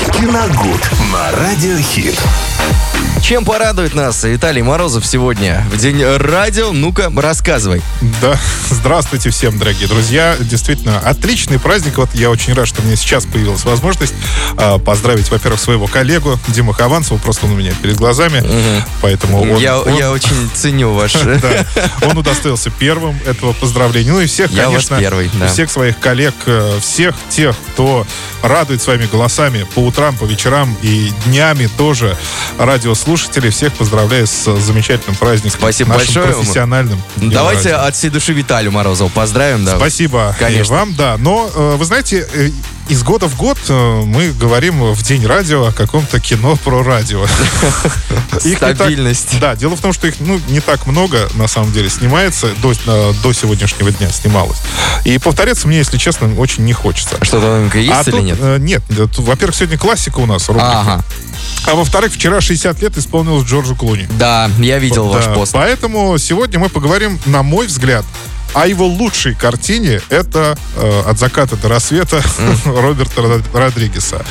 Киногуд на Радиохит. Чем порадует нас Виталий Морозов сегодня в День радио? Ну-ка, рассказывай. Да, здравствуйте всем, дорогие друзья. Действительно, отличный праздник. Вот я очень рад, что меня сейчас появилась возможность э, поздравить, во-первых, своего коллегу Диму Хованцева. Просто он у меня перед глазами. Мгм. Поэтому он, я, он- я очень ценю ваш... да, он удостоился первым этого поздравления. Ну и всех, конечно, всех своих коллег, э, всех тех, кто радует своими голосами по утрам, по вечерам и днями тоже радиослушателей. Всех поздравляю с замечательным праздником. Спасибо нашим большое. профессиональным. Днем Давайте радио. от всей души Виталию Морозову поздравим. Да. Спасибо Конечно. и вам, да. Но, э, вы знаете, э, из года в год э, мы говорим в День радио о каком-то кино про радио. Так- Стабильность. Да, дело в том, что их ну, не так много, на самом деле, снимается, до, э, до сегодняшнего дня снималось. И повторяться мне, если честно, очень не хочется. Что-то новенькое есть а или тут, нет? э, нет, во-первых, сегодня классика у нас, рубрика. Ага. А во-вторых, вчера 60 лет исполнилось Джорджу Клуни. Да, я видел ваш пост. Поэтому сегодня мы поговорим, на мой взгляд, о его лучшей картине. Это э, «От заката до рассвета» Роберта Род- Родригеса.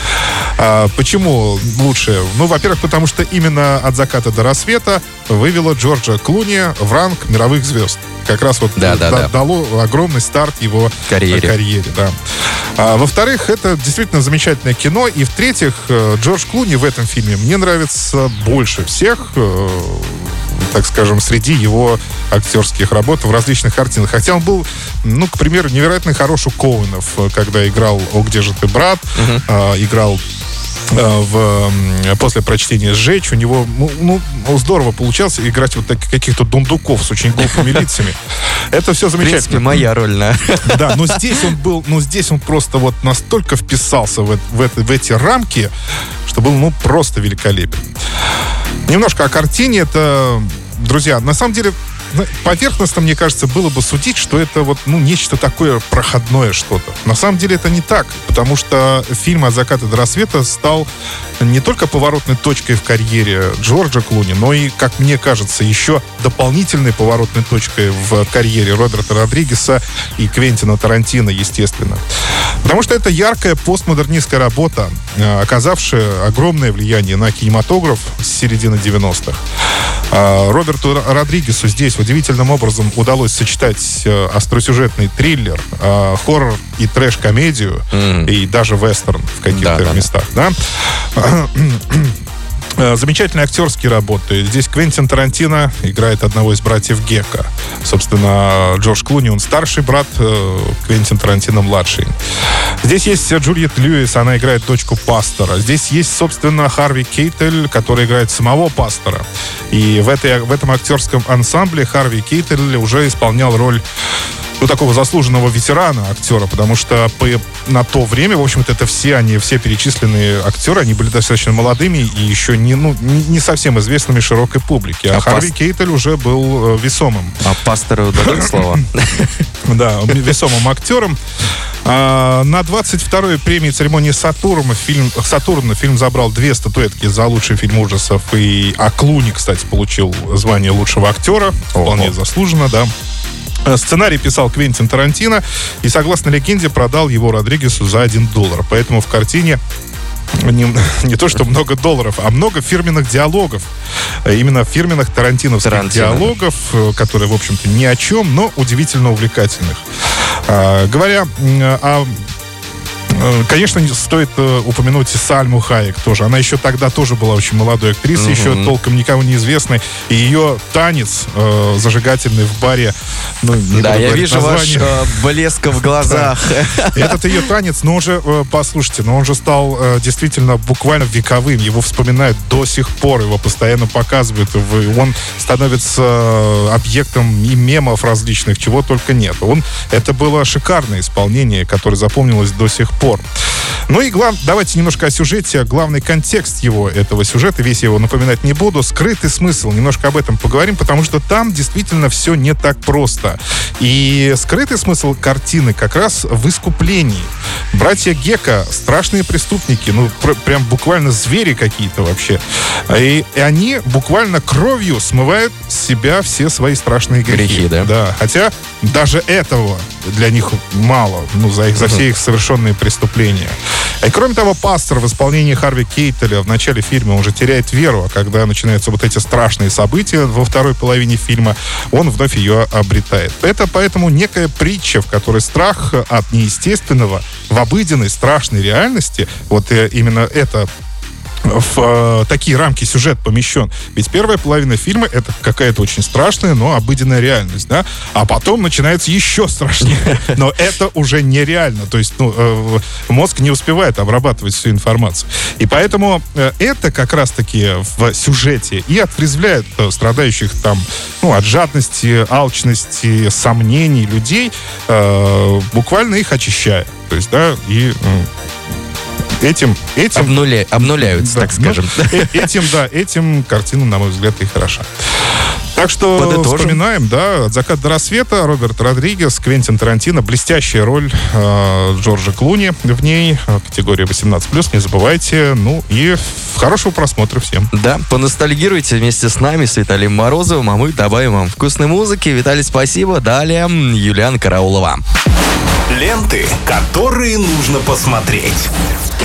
А, почему лучшее? Ну, во-первых, потому что именно «От заката до рассвета» вывело Джорджа Клуни в ранг мировых звезд. Как раз вот Да, э, да, да- да. дало огромный старт его Карьере. э, карьере да. А, во-вторых, это действительно замечательное кино. И в-третьих, э, Джордж Клуни в этом фильме мне нравится больше всех, так скажем, среди его актерских работ в различных картинах. Хотя он был, ну, к примеру, невероятно хорош у Коуэнов, э, когда играл «О, где же ты, брат?», играл э, в, м, после прочтения «Сжечь». У него ну, ну, здорово получалось играть вот так, каких-то дундуков с очень глупыми лицами. Это все В замечательно. принципе, моя роль на... Да, но здесь он был, ну здесь он просто вот настолько вписался в, в, в эти рамки, что был, ну, просто великолепен. Немножко о картине. Это, друзья, на самом деле, поверхностно, мне кажется, было бы судить, что это вот, ну, нечто такое проходное что-то. На самом деле это не так, потому что фильм «От заката до рассвета» стал не только поворотной точкой в карьере Джорджа Клуни, но и, как мне кажется, еще дополнительной поворотной точкой в карьере Роберта Родригеса и Квентина Тарантино, естественно. Потому что это яркая постмодернистская работа, э, оказавшая огромное влияние на кинематограф с середины 90-х. А, Роберту Родригесу здесь удивительным образом удалось сочетать э, остросюжетный триллер, э, хоррор и трэш-комедию, Мгм. и даже вестерн в каких-то Да-да-да. местах, да? Э, Замечательные актерские работы. Здесь Квентин Тарантино играет одного из братьев Гека. Собственно, Джордж Клуни, он старший брат, э, Квентин Тарантино младший. Здесь есть Джульет Льюис, она играет дочку пастора. Здесь есть, собственно, Харви Кейтель, который играет самого пастора. И в, этой, в этом актерском ансамбле Харви Кейтель уже исполнял роль ну, такого заслуженного ветерана актера, потому что по- на то время, в общем-то, это все они, все перечисленные актеры, они были достаточно молодыми и еще не, ну, не, не совсем известными широкой публике. А, А Харви пас- Кейтель уже был э, весомым. А пастору дадут слово? Да, весомым актером. А, на 22-й премии церемонии Сатурна фильм, Сатурна фильм забрал две статуэтки за лучший фильм ужасов. И, а Клуни, кстати, получил звание лучшего актера. Вполне заслуженно, да. Э, Сценарий писал Квентин Тарантино и, согласно легенде, продал его Родригесу за 1 доллар. Поэтому в картине не, не то, что много долларов, а много фирменных диалогов. Э, Именно фирменных тарантиновских Тарантино, диалогов, э, которые, в общем-то, ни о чем, но удивительно увлекательных. А, говоря о Конечно, не стоит э, упомянуть и Сальму Хайек тоже. Она еще тогда тоже была очень молодой актрисой, еще толком никому не известной. И ее танец э, зажигательный в баре, ну, не Да, я вижу ваш название. э, блеск в глазах. Этот ее танец, но он же, э, послушайте, но он же стал э, действительно буквально вековым. Его вспоминают до сих пор, его постоянно показывают. Он становится э, объектом и мемов различных, чего только нет. Он, это было шикарное исполнение, которое запомнилось до сих пор. Ну и глав... давайте немножко о сюжете. Главный контекст его, этого сюжета, весь я его напоминать не буду. Скрытый смысл, немножко об этом поговорим, потому что там действительно все не так просто. И скрытый смысл картины как раз в искуплении. Братья Гека страшные преступники, ну, пр- прям буквально звери какие-то вообще. И, и они буквально кровью смывают с себя все свои страшные грехи. Грехи, да? Да. Хотя даже этого для них мало, ну, за, их, за все их совершенные преступления. И кроме того, пастор в исполнении Харви Кейтеля в начале фильма уже теряет веру, а когда начинаются вот эти страшные события во второй половине фильма, он вновь ее обретает. Это поэтому некая притча, в которой страх от неестественного в обыденной страшной реальности, вот э, именно это в э, такие рамки сюжет помещен. Ведь первая половина фильма это какая-то очень страшная, но обыденная реальность, да? А потом начинается еще страшнее. Но это уже нереально. То есть, ну, э, мозг не успевает обрабатывать всю информацию. И поэтому э, это как раз-таки в сюжете и отрезвляет э, страдающих там, ну, от жадности, алчности, сомнений людей, э, буквально их очищая. То есть, да, и этим, этим Обнуля- обнуляются, да, так скажем. ну, э- этим, да, этим картина, на мой взгляд, и хороша. Так что Подытожим. вспоминаем, да, от заката до рассвета, Роберт Родригес, Квентин Тарантино, блестящая роль э, Джорджа Клуни в ней, э, категория 18+, не забывайте, ну и хорошего просмотра всем. Да, поностальгируйте вместе с нами, с Виталием Морозовым, а мы добавим вам вкусной музыки. Виталий, спасибо. Далее м, Юлиана Караулова. Ленты, которые нужно посмотреть.